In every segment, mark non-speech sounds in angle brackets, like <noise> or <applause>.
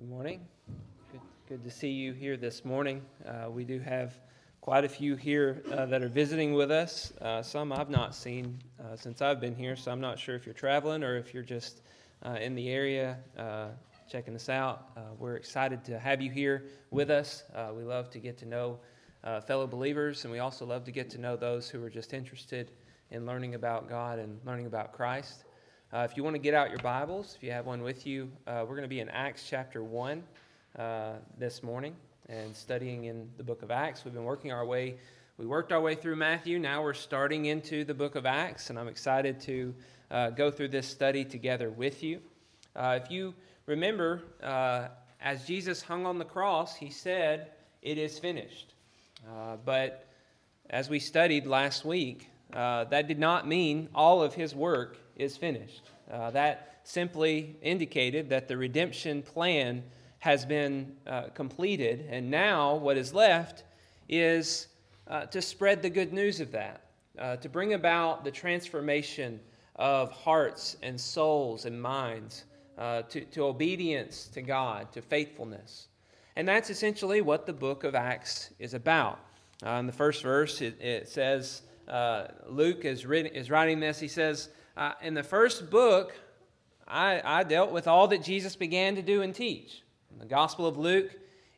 Good morning. Good, good to see you here this morning. Uh, we do have quite a few here uh, that are visiting with us. Uh, some I've not seen uh, since I've been here, so I'm not sure if you're traveling or if you're just uh, in the area uh, checking us out. we're excited to have you here with us. we love to get to know fellow believers, and we also love to get to know those who are just interested in learning about God and learning about Christ. Uh, if you want to get out your Bibles, if you have one with you, uh, we're going to be in Acts chapter 1 uh, this morning and studying in the book of Acts. We've been working our way, we worked our way through Matthew. Now we're starting into the book of Acts, and I'm excited to uh, go through this study together with you. Uh, if you remember, uh, as Jesus hung on the cross, he said, It is finished. but as we studied last week, that did not mean all of his work is finished. Uh, that simply indicated that the redemption plan has been uh, completed, and now what is left is uh, to spread the good news of that, uh, to bring about the transformation of hearts and souls and minds uh, to, to obedience to God, to faithfulness. And that's essentially what the book of Acts is about. Uh, in the first verse, it, it says, Luke is, written, is writing this, he says, uh, in the first book, I, I, dealt with all that Jesus began to do and teach. The Gospel of Luke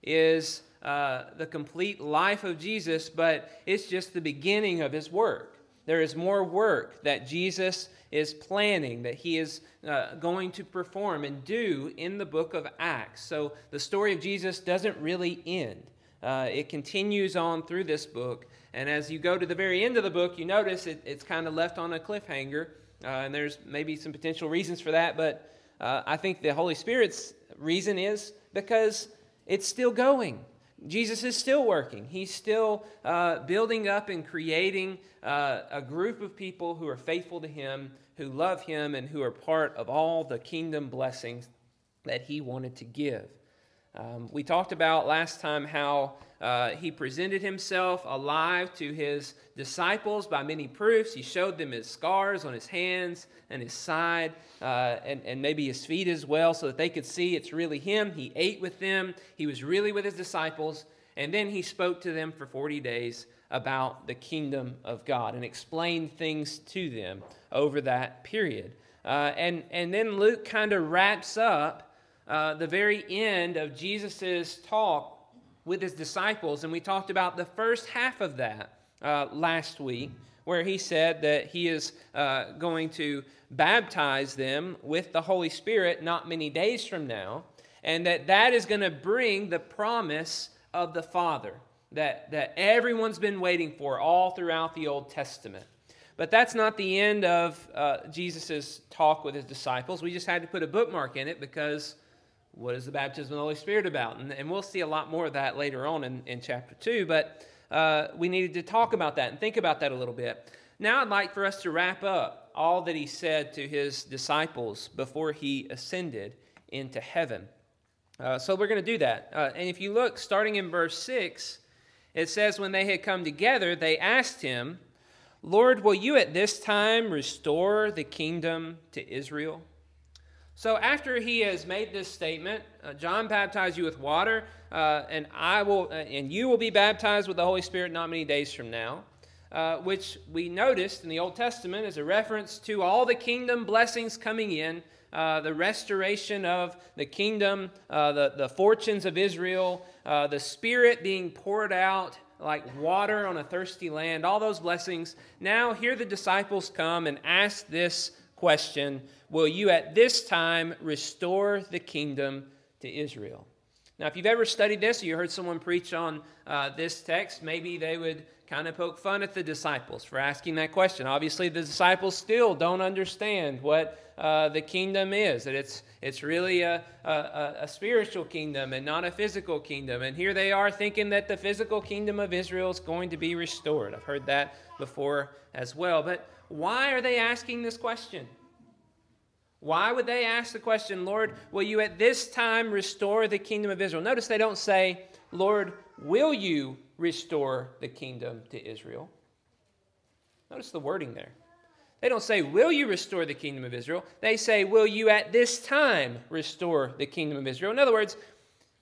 is uh, the complete life of Jesus, but it's just the beginning of his work. There is more work that Jesus is planning, that he is uh, going to perform and do in the book of Acts. So the story of Jesus doesn't really end. Uh, it continues on through this book. And as you go to the very end of the book, you notice it, it's kind of left on a cliffhanger uh, and there's maybe some potential reasons for that, but uh, I think the Holy Spirit's reason is because it's still going. Jesus is still working. He's still uh, building up and creating uh, a group of people who are faithful to Him, who love Him, and who are part of all the kingdom blessings that He wanted to give. Um, we talked about last time how uh, he presented himself alive to his disciples by many proofs. He showed them his scars on his hands and his side, uh, and, and maybe his feet as well, so that they could see it's really him. He ate with them, he was really with his disciples, and then he spoke to them for 40 days about the kingdom of God and explained things to them over that period. Uh, and, and then Luke kind of wraps up uh, the very end of Jesus' talk with his disciples, and we talked about the first half of that uh, last week, where he said that he is uh, going to baptize them with the Holy Spirit not many days from now, and that that is going to bring the promise of the Father that, that everyone's been waiting for all throughout the Old Testament. But that's not the end of uh, Jesus' talk with his disciples. We just had to put a bookmark in it because what is the baptism of the Holy Spirit about? And, and we'll see a lot more of that later on in, in chapter 2, but uh, we needed to talk about that and think about that a little bit. Now, I'd like for us to wrap up all that he said to his disciples before he ascended into heaven. Uh, so, we're going to do that. Uh, and if you look, starting in verse 6, it says, When they had come together, they asked him, Lord, will you at this time restore the kingdom to Israel? So after he has made this statement, uh, John baptized you with water, uh, and I will, uh, and you will be baptized with the Holy Spirit not many days from now. Uh, which we noticed in the Old Testament as a reference to all the kingdom blessings coming in, uh, the restoration of the kingdom, uh, the, the fortunes of Israel, the Spirit being poured out like water on a thirsty land, all those blessings. Now, here the disciples come and ask this question Will you at this time restore the kingdom to Israel? Now, if you've ever studied this or you heard someone preach on uh, this text, maybe they would kind of poke fun at the disciples for asking that question. Obviously, the disciples still don't understand what uh, the kingdom is, that it's, it's really a, a, a spiritual kingdom and not a physical kingdom. And here they are thinking that the physical kingdom of Israel is going to be restored. I've heard that before as well. But why are they asking this question? Why would they ask the question, Lord, will you at this time restore the kingdom of Israel? Notice they don't say, Lord, will you restore the kingdom to Israel? Notice the wording there. They don't say, Will you restore the kingdom of Israel? They say, Will you at this time restore the kingdom of Israel? In other words,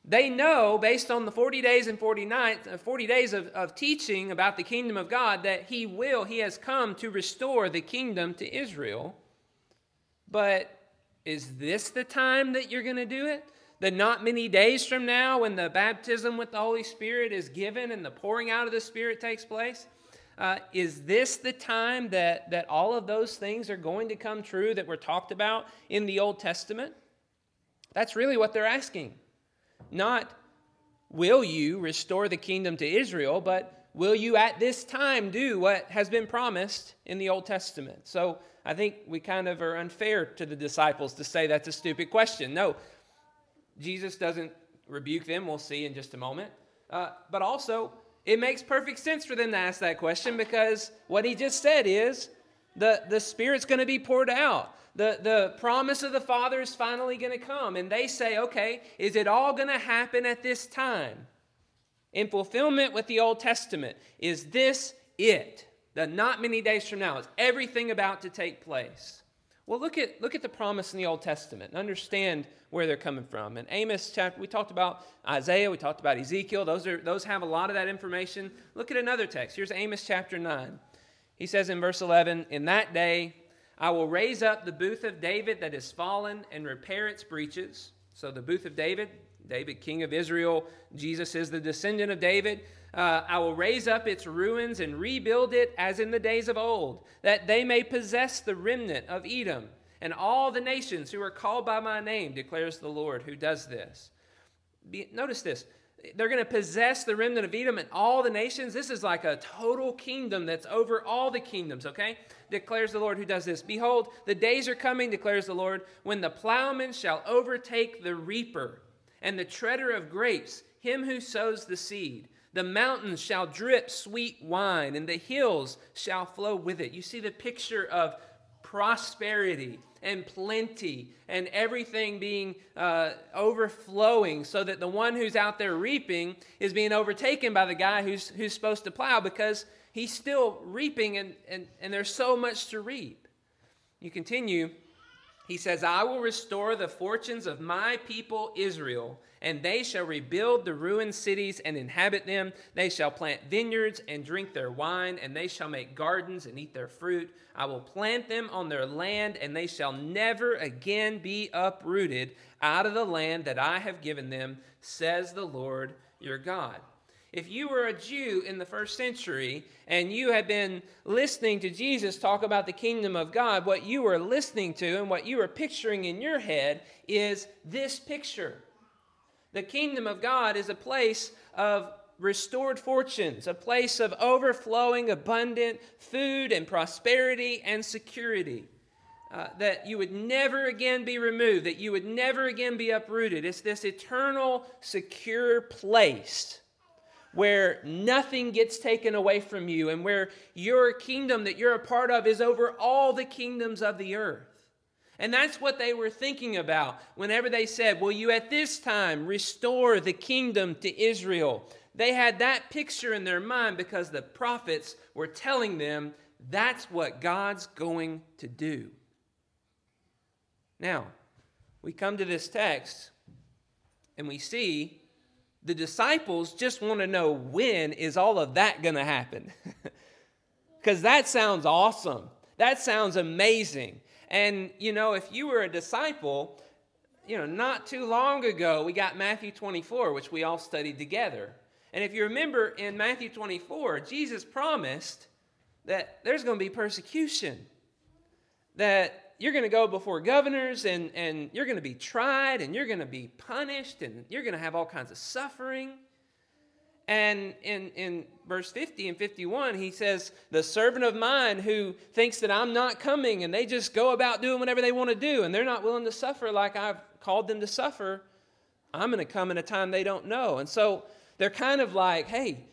they know based on the 40 days and 40 nights, uh, 40 days of, of teaching about the kingdom of God that he will, he has come to restore the kingdom to Israel. But is this the time that you're going to do it? That not many days from now, when the baptism with the Holy Spirit is given and the pouring out of the Spirit takes place? Uh, is this the time that, that all of those things are going to come true that were talked about in the Old Testament? That's really what they're asking. Not, will you restore the kingdom to Israel, but will you at this time do what has been promised in the Old Testament? So I think we kind of are unfair to the disciples to say that's a stupid question. No, Jesus doesn't rebuke them. We'll see in just a moment. Uh, but also, it makes perfect sense for them to ask that question because what he just said is the, the Spirit's going to be poured out. The, the promise of the Father is finally going to come. And they say, okay, is it all going to happen at this time? In fulfillment with the Old Testament, is this it? The not many days from now, is everything about to take place? Well, look at, look at the promise in the Old Testament and understand where they're coming from. In Amos chapter, we talked about Isaiah, we talked about Ezekiel. Those, are, those have a lot of that information. Look at another text. Here's Amos chapter 9. He says in verse 11, In that day I will raise up the booth of David that is fallen and repair its breaches. So the booth of David, David, king of Israel, Jesus is the descendant of David. Uh, I will raise up its ruins and rebuild it as in the days of old, that they may possess the remnant of Edom and all the nations who are called by my name, declares the Lord who does this. Be, notice this. They're going to possess the remnant of Edom and all the nations. This is like a total kingdom that's over all the kingdoms, okay? Declares the Lord who does this. Behold, the days are coming, declares the Lord, when the plowman shall overtake the reaper and the treader of grapes, him who sows the seed. The mountains shall drip sweet wine, and the hills shall flow with it. You see the picture of prosperity and plenty and everything being uh, overflowing so that the one who's out there reaping is being overtaken by the guy who's, who's supposed to plow because he's still reaping and, and, and there's so much to reap. You continue, he says, I will restore the fortunes of my people Israel and they shall rebuild the ruined cities and inhabit them. They shall plant vineyards and drink their wine, and they shall make gardens and eat their fruit. I will plant them on their land, and they shall never again be uprooted out of the land that I have given them, says the Lord your God. If you were a Jew in the first century and you had been listening to Jesus talk about the kingdom of God, what you were listening to and what you were picturing in your head is this picture the kingdom of God is a place of restored fortunes, a place of overflowing, abundant food and prosperity and security. Uh, that you would never again be removed, that you would never again be uprooted. It's this eternal, secure place where nothing gets taken away from you and where your kingdom that you're a part of is over all the kingdoms of the earth. And that's what they were thinking about whenever they said, Will you at this time restore the kingdom to Israel? They had that picture in their mind because the prophets were telling them that's what God's going to do. Now, we come to this text and we see the disciples just want to know when is all of that going to happen? <laughs> Because that sounds awesome. That sounds amazing. And, you know, if you were a disciple, you know, not too long ago, we got Matthew 24, which we all studied together. And if you remember in Matthew 24, Jesus promised that there's going to be persecution, that you're going to go before governors and, and you're going to be tried and you're going to be punished and you're going to have all kinds of suffering. And in, in verse 50 and 51, he says, The servant of mine who thinks that I'm not coming and they just go about doing whatever they want to do and they're not willing to suffer like I've called them to suffer, I'm going to come in a time they don't know. And so they're kind of like, Hey,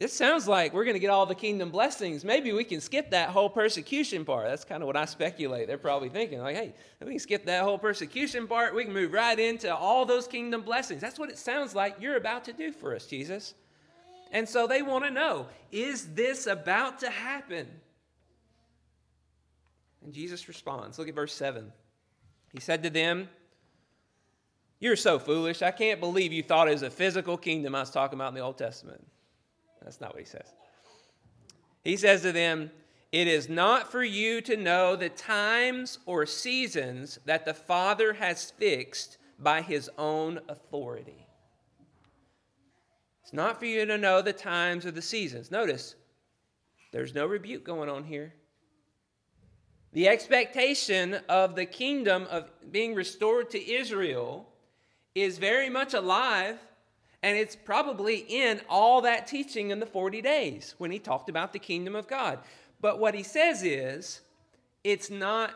this sounds like we're going to get all the kingdom blessings. Maybe we can skip that whole persecution part. That's kind of what I speculate. They're probably thinking, like, hey, we can skip that whole persecution part. We can move right into all those kingdom blessings. That's what it sounds like you're about to do for us, Jesus. And so they want to know is this about to happen? And Jesus responds. Look at verse 7. He said to them, You're so foolish. I can't believe you thought it was a physical kingdom I was talking about in the Old Testament. That's not what he says. He says to them, It is not for you to know the times or seasons that the Father has fixed by his own authority. It's not for you to know the times or the seasons. Notice, there's no rebuke going on here. The expectation of the kingdom of being restored to Israel is very much alive, and it's probably in all that teaching in the 40 days when he talked about the kingdom of God. But what he says is, it's not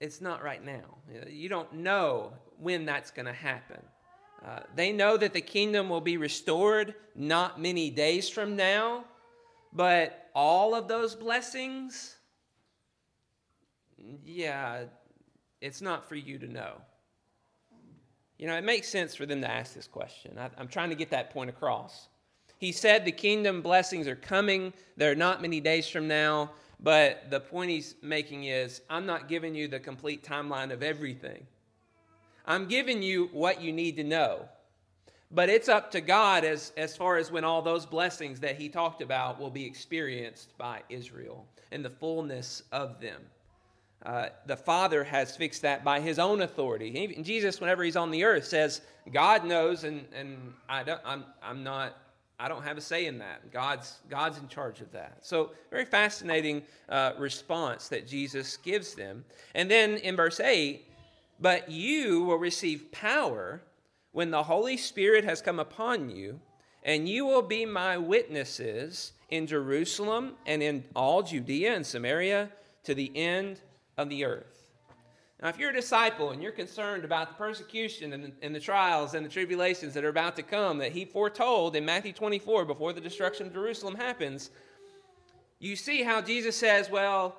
it's not right now. You don't know when that's going to happen. Uh, they know that the kingdom will be restored not many days from now, but all of those blessings yeah, it's not for you to know. You know, it makes sense for them to ask this question. I, am trying to get that point across. He said the kingdom blessings are coming. They're not many days from now. But the point he's making is I'm not giving you the complete timeline of everything. I'm giving you what you need to know. But it's up to God as, as far as when all those blessings that he talked about will be experienced by Israel and the fullness of them. Uh, the Father has fixed that by His own authority. Even Jesus, whenever He's on the earth, says, "God knows," and and I don't, I'm I'm not. I don't have a say in that. God's God's in charge of that. So very fascinating uh, response that Jesus gives them. And then in verse eight, but you will receive power when the Holy Spirit has come upon you, and you will be my witnesses in Jerusalem and in all Judea and Samaria to the end of the earth. Now, if you're a disciple and you're concerned about the persecution and, and the trials and the tribulations that are about to come that he foretold in Matthew 24 before the destruction of Jerusalem happens, you see how Jesus says, Well,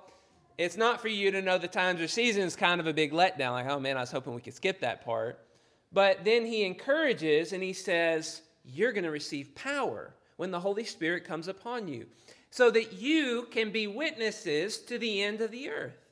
it's not for you to know the times or seasons, kind of a big letdown. Like, oh man, I was hoping we could skip that part. But then he encourages and he says, You're going to receive power when the Holy Spirit comes upon you, so that you can be witnesses to the end of the earth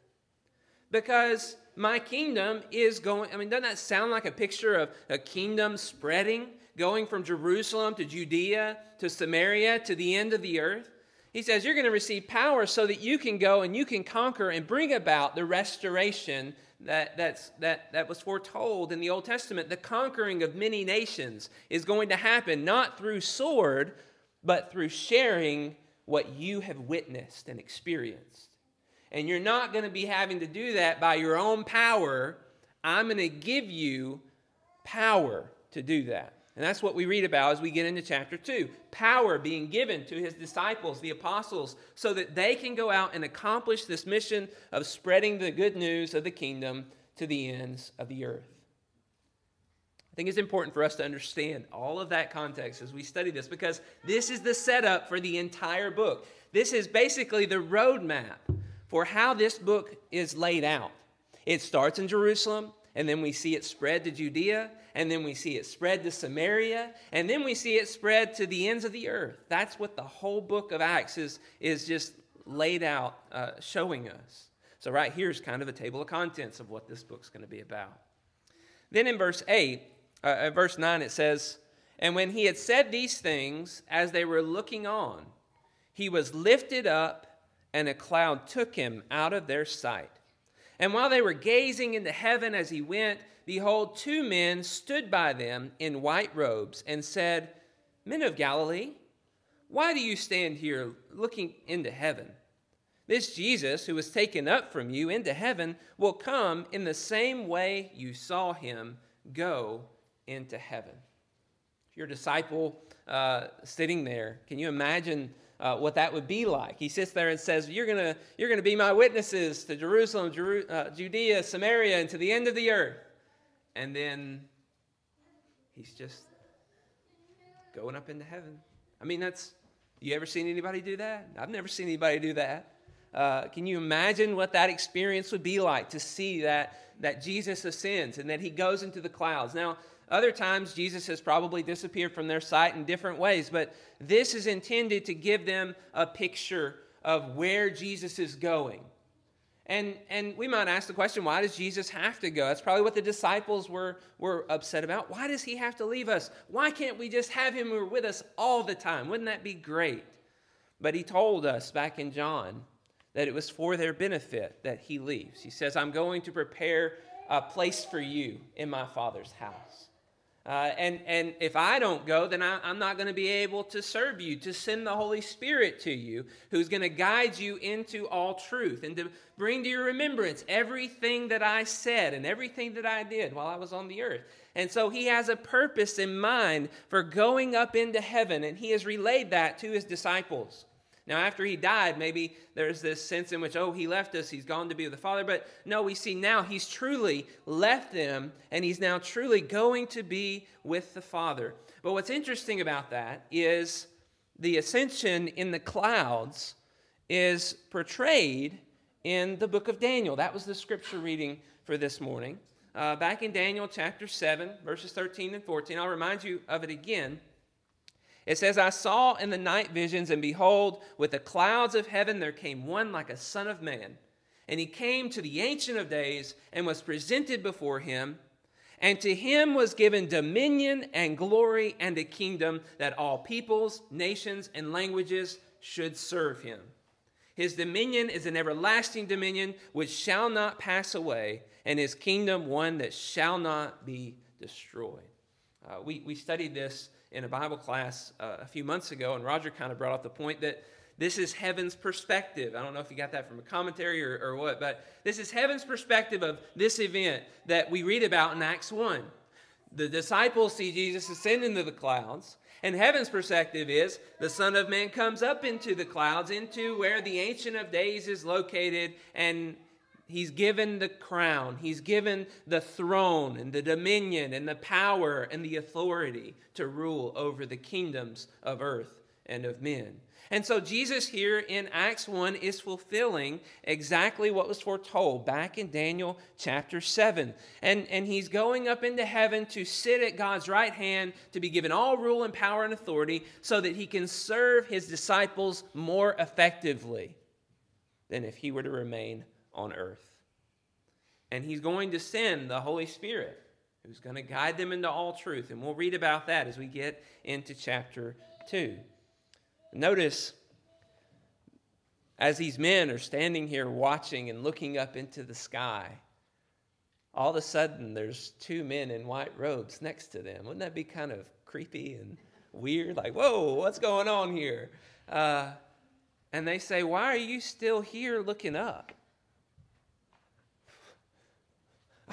because my kingdom is going. I mean, doesn't that sound like a picture of a kingdom spreading, going from Jerusalem to Judea to Samaria to the end of the earth? He says, You're going to receive power so that you can go and you can conquer and bring about the restoration that, that's, that, that was foretold in the Old Testament. The conquering of many nations is going to happen not through sword, but through sharing what you have witnessed and experienced. And you're not going to be having to do that by your own power. I'm going to give you power to do that. And that's what we read about as we get into chapter 2. Power being given to his disciples, the apostles, so that they can go out and accomplish this mission of spreading the good news of the kingdom to the ends of the earth. I think it's important for us to understand all of that context as we study this because this is the setup for the entire book. This is basically the roadmap for how this book is laid out. It starts in Jerusalem, and then we see it spread to Judea, and then we see it spread to Samaria, and then we see it spread to the ends of the earth. That's what the whole book of Acts is, is just laid out, uh, showing us. So, right here's kind of a table of contents of what this book's going to be about. Then in verse 8, uh, uh, verse 9, it says, And when he had said these things, as they were looking on, he was lifted up and a cloud took him out of their sight. And while they were gazing into heaven as he went, behold, two men stood by them in white robes and said, Men of Galilee, why do you stand here looking into heaven? This Jesus, who was taken up from you into heaven, will come in the same way you saw him go into heaven. Your disciple uh, sitting there, can you imagine uh, what that would be like. He sits there and says, You're going you're gonna be my witnesses to Jerusalem, Jeru- uh, Judea, Samaria, and to the end of the earth. And then he's just going up into heaven. I mean, that's, you ever seen anybody do that? I've never seen anybody do that. Uh, can you imagine what that experience would be like to see that, that Jesus ascends and that he goes into the clouds? Now, other times, Jesus has probably disappeared from their sight in different ways, but this is intended to give them a picture of where Jesus is going. And, and we might ask the question, why does Jesus have to go? That's probably what the disciples were, were upset about. Why does he have to leave us? Why can't we just have him with us all the time? Wouldn't that be great? But he told us back in John that it was for their benefit that he leaves. He says, I'm going to prepare a place for you in my Father's house. Uh, and, and if I don't go, then I, I'm not going to be able to serve you, to send the Holy Spirit to you, who's going to guide you into all truth and to bring to your remembrance everything that I said and everything that I did while I was on the earth. And so he has a purpose in mind for going up into heaven, and he has relayed that to his disciples. Now, after he died, maybe there's this sense in which, oh, he left us, he's gone to be with the Father. But no, we see now he's truly left them, and he's now truly going to be with the Father. But what's interesting about that is the ascension in the clouds is portrayed in the book of Daniel. That was the scripture reading for this morning. Uh, back in Daniel chapter 7, verses 13 and 14, I'll remind you of it again. It says, I saw in the night visions, and behold, with the clouds of heaven there came one like a son of man. And he came to the Ancient of Days and was presented before him. And to him was given dominion and glory and a kingdom that all peoples, nations, and languages should serve him. His dominion is an everlasting dominion which shall not pass away, and his kingdom one that shall not be destroyed. Uh, we, we studied this in a Bible class uh, a few months ago, and Roger kind of brought up the point that this is heaven's perspective. I don't know if you got that from a commentary or, or what, but this is heaven's perspective of this event that we read about in Acts 1. The disciples see Jesus ascend into the clouds, and heaven's perspective is the Son of Man comes up into the clouds, into where the Ancient of Days is located, and He's given the crown, he's given the throne and the dominion and the power and the authority to rule over the kingdoms of earth and of men. And so Jesus here in Acts 1 is fulfilling exactly what was foretold back in Daniel chapter 7. And, and he's going up into heaven to sit at God's right hand, to be given all rule and power and authority, so that he can serve his disciples more effectively than if he were to remain on earth. And he's going to send the Holy Spirit who's going to guide them into all truth. And we'll read about that as we get into chapter 2. Notice as these men are standing here watching and looking up into the sky, all of a sudden there's two men in white robes next to them. Wouldn't that be kind of creepy and weird? Like, whoa, what's going on here? Uh, and they say, Why are you still here looking up?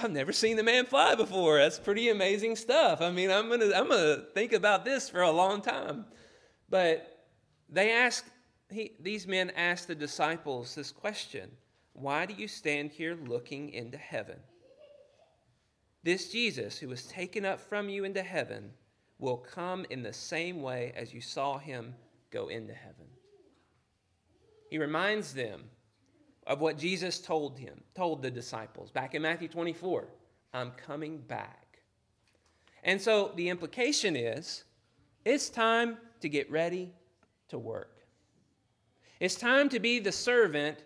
I've never seen the man fly before. That's pretty amazing stuff. I mean, I'm gonna I'm gonna think about this for a long time. But they ask he, these men ask the disciples this question: Why do you stand here looking into heaven? This Jesus, who was taken up from you into heaven, will come in the same way as you saw him go into heaven. He reminds them of what Jesus told him, told the disciples back in Matthew 24 I'm coming back. And so the implication is it's time to get ready to work. It's time to be the servant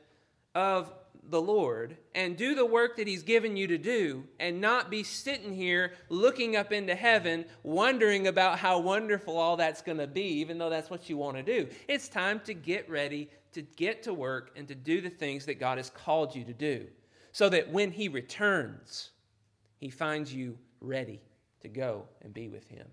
of the Lord and do the work that He's given you to do and not be sitting here looking up into heaven, wondering about how wonderful all that's going to be, even though that's what you want to do. It's time to get ready to get to work and to do the things that God has called you to do so that when He returns, He finds you ready to go and be with Him.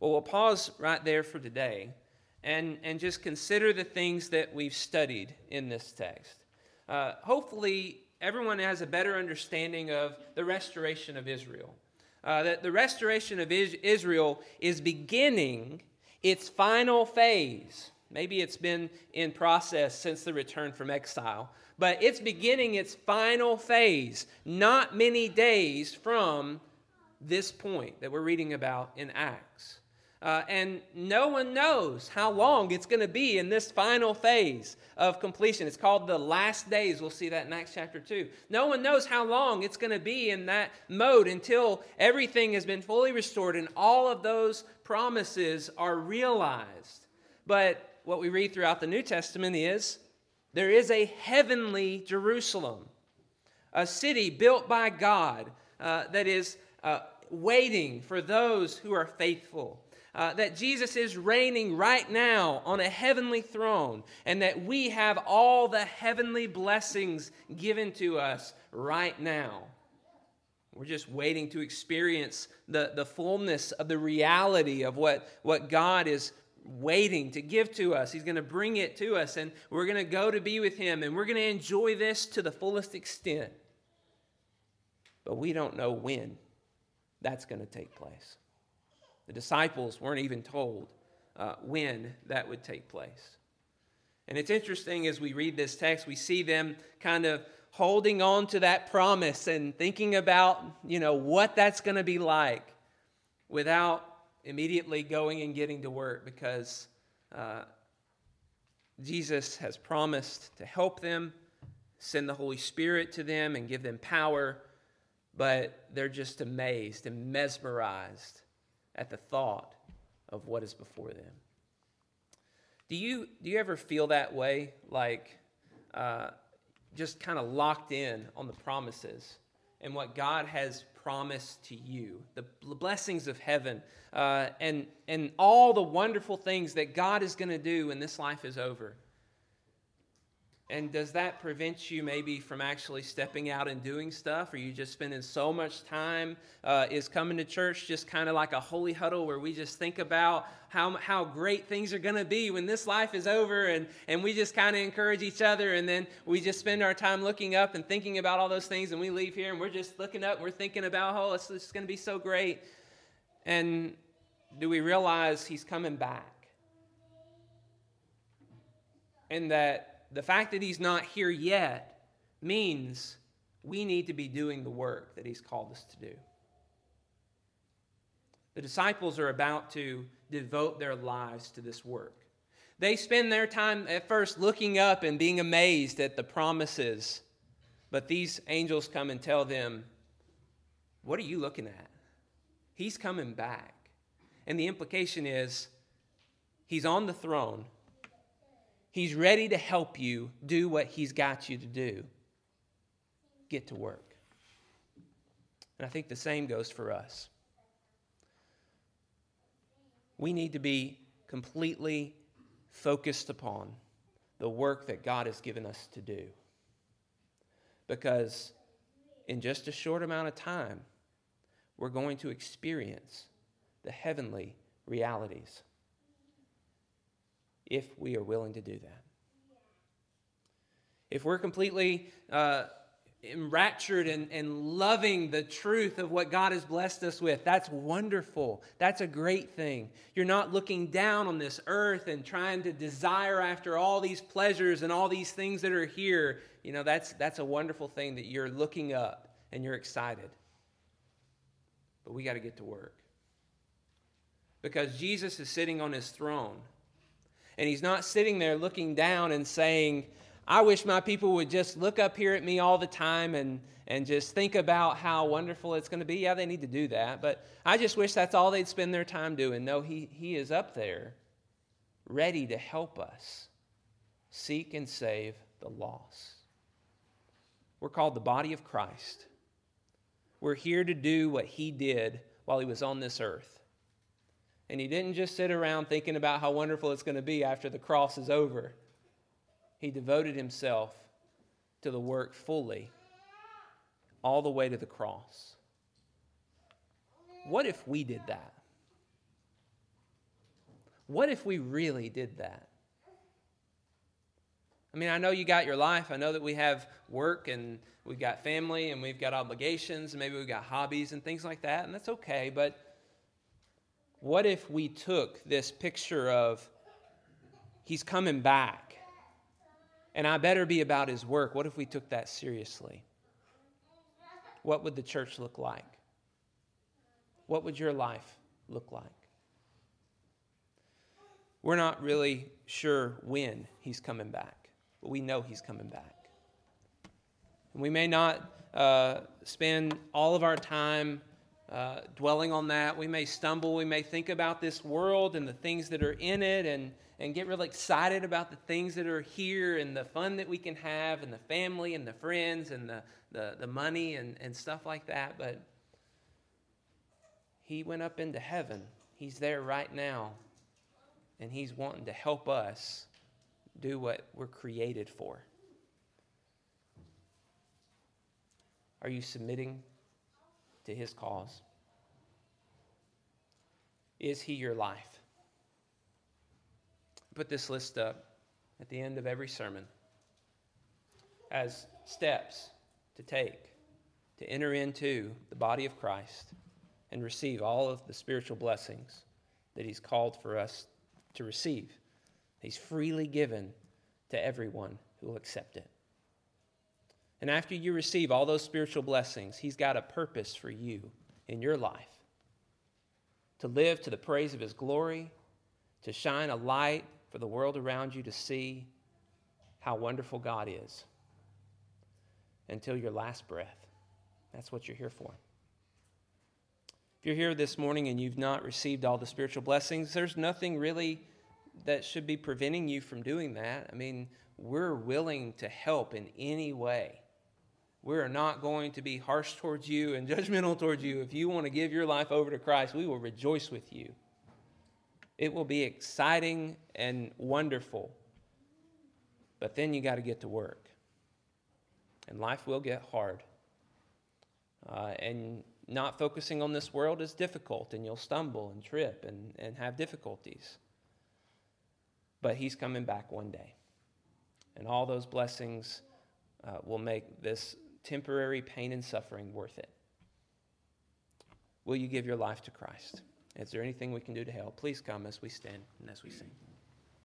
Well, we'll pause right there for today and, and just consider the things that we've studied in this text. Uh, hopefully, everyone has a better understanding of the restoration of Israel. Uh, that the restoration of Israel is beginning its final phase Maybe it's been in process since the return from exile, but it's beginning its final phase, not many days from this point that we're reading about in Acts. Uh, and no one knows how long it's going to be in this final phase of completion. It's called the last days. We'll see that in Acts chapter 2. No one knows how long it's going to be in that mode until everything has been fully restored and all of those promises are realized. But what we read throughout the New Testament is There is a heavenly Jerusalem, a city built by God uh, that is uh, waiting for those who are faithful. Uh, that Jesus is reigning right now on a heavenly throne, and that we have all the heavenly blessings given to us right now. We're just waiting to experience the, the fullness of the reality of what, what God is waiting to give to us. He's going to bring it to us, and we're going to go to be with Him, and we're going to enjoy this to the fullest extent. But we don't know when that's going to take place. The disciples weren't even told uh, when that would take place. And it's interesting as we read this text, we see them kind of holding on to that promise and thinking about, you know, what that's going to be like without immediately going and getting to work because uh, Jesus has promised to help them, send the Holy Spirit to them, and give them power, but they're just amazed and mesmerized at the thought of what is before them. Do you, do you ever feel that way? Like uh, just kind of locked in on the promises and what God has promised to you, the blessings of heaven, uh, and, and all the wonderful things that God is going to do when this life is over. And does that prevent you maybe from actually stepping out and doing stuff? Or you just spending so much time? Uh, is coming to church just kind of like a holy huddle where we just think about how, how great things are going to be when this life is over and, and we just kind of encourage each other and then we just spend our time looking up and thinking about all those things and we leave here and we're just looking up and we're thinking about, oh, it's, it's going to be so great. And do we realize he's coming back? And that the fact that he's not here yet means we need to be doing the work that he's called us to do. The disciples are about to devote their lives to this work. They spend their time at first looking up and being amazed at the promises, but these angels come and tell them, What are you looking at? He's coming back. And the implication is, He's on the throne He's ready to help you do what He's got you to do. Get to work. And I think the same goes for us. We need to be completely focused upon the work that God has given us to do. Because in just a short amount of time, we're going to experience the heavenly realities if we are willing to do that. If we're completely uh, enraptured and, and loving the truth of what God has blessed us with, that's wonderful. That's a great thing. You're not looking down on this earth and trying to desire after all these pleasures and all these things that are here. You know, that's, that's a wonderful thing that you're looking up and you're excited. But we got to get to work. Because Jesus is sitting on his throne and he's not sitting there looking down and saying, I wish my people would just look up here at me all the time and, and just think about how wonderful it's going to be. Yeah, they need to do that. But I just wish that's all they'd spend their time doing. No, he, he is up there ready to help us seek and save the lost. We're called the body of Christ. We're here to do what he did while he was on this earth. And he didn't just sit around thinking about how wonderful it's going to be after the cross is over. He devoted himself to the work fully, all the way to the cross. What if we did that? What if we really did that? I mean, I know you got your life. I know that we have work and we've got family and we've got obligations and maybe we've got hobbies and things like that, and that's okay. But what if we took this picture of he's coming back and I better be about his work? What if we took that seriously? What would the church look like? What would your life look like? We're not really sure when he's coming back, but we know he's coming back. And we may not uh, spend all of our time uh, dwelling on that. We may stumble. We may think about this world and the things that are in it and, and get really excited about the things that are here and the fun that we can have and the family and the friends and the, the, the money and, and stuff like that. But he went up into heaven. He's there right now. And he's wanting to help us do what we're created for. Are you submitting to his cause? Is he your life? Put this list up at the end of every sermon as steps to take to enter into the body of Christ and receive all of the spiritual blessings that he's called for us to receive. He's freely given to everyone who will accept it. And after you receive all those spiritual blessings, He's got a purpose for you in your life to live to the praise of His glory, to shine a light for the world around you to see how wonderful God is until your last breath. That's what you're here for. If you're here this morning and you've not received all the spiritual blessings, there's nothing really that should be preventing you from doing that. I mean, we're willing to help in any way. We are not going to be harsh towards you and <laughs> judgmental towards you. If you want to give your life over to Christ, we will rejoice with you. It will be exciting and wonderful. But then you got to get to work. And life will get hard. Uh, and not focusing on this world is difficult, and you'll stumble and trip and, and have difficulties. But He's coming back one day. And all those blessings uh, will make this temporary pain and suffering worth it. Will you give your life to Christ? Is there anything we can do to help? Please come as we stand and as we sing.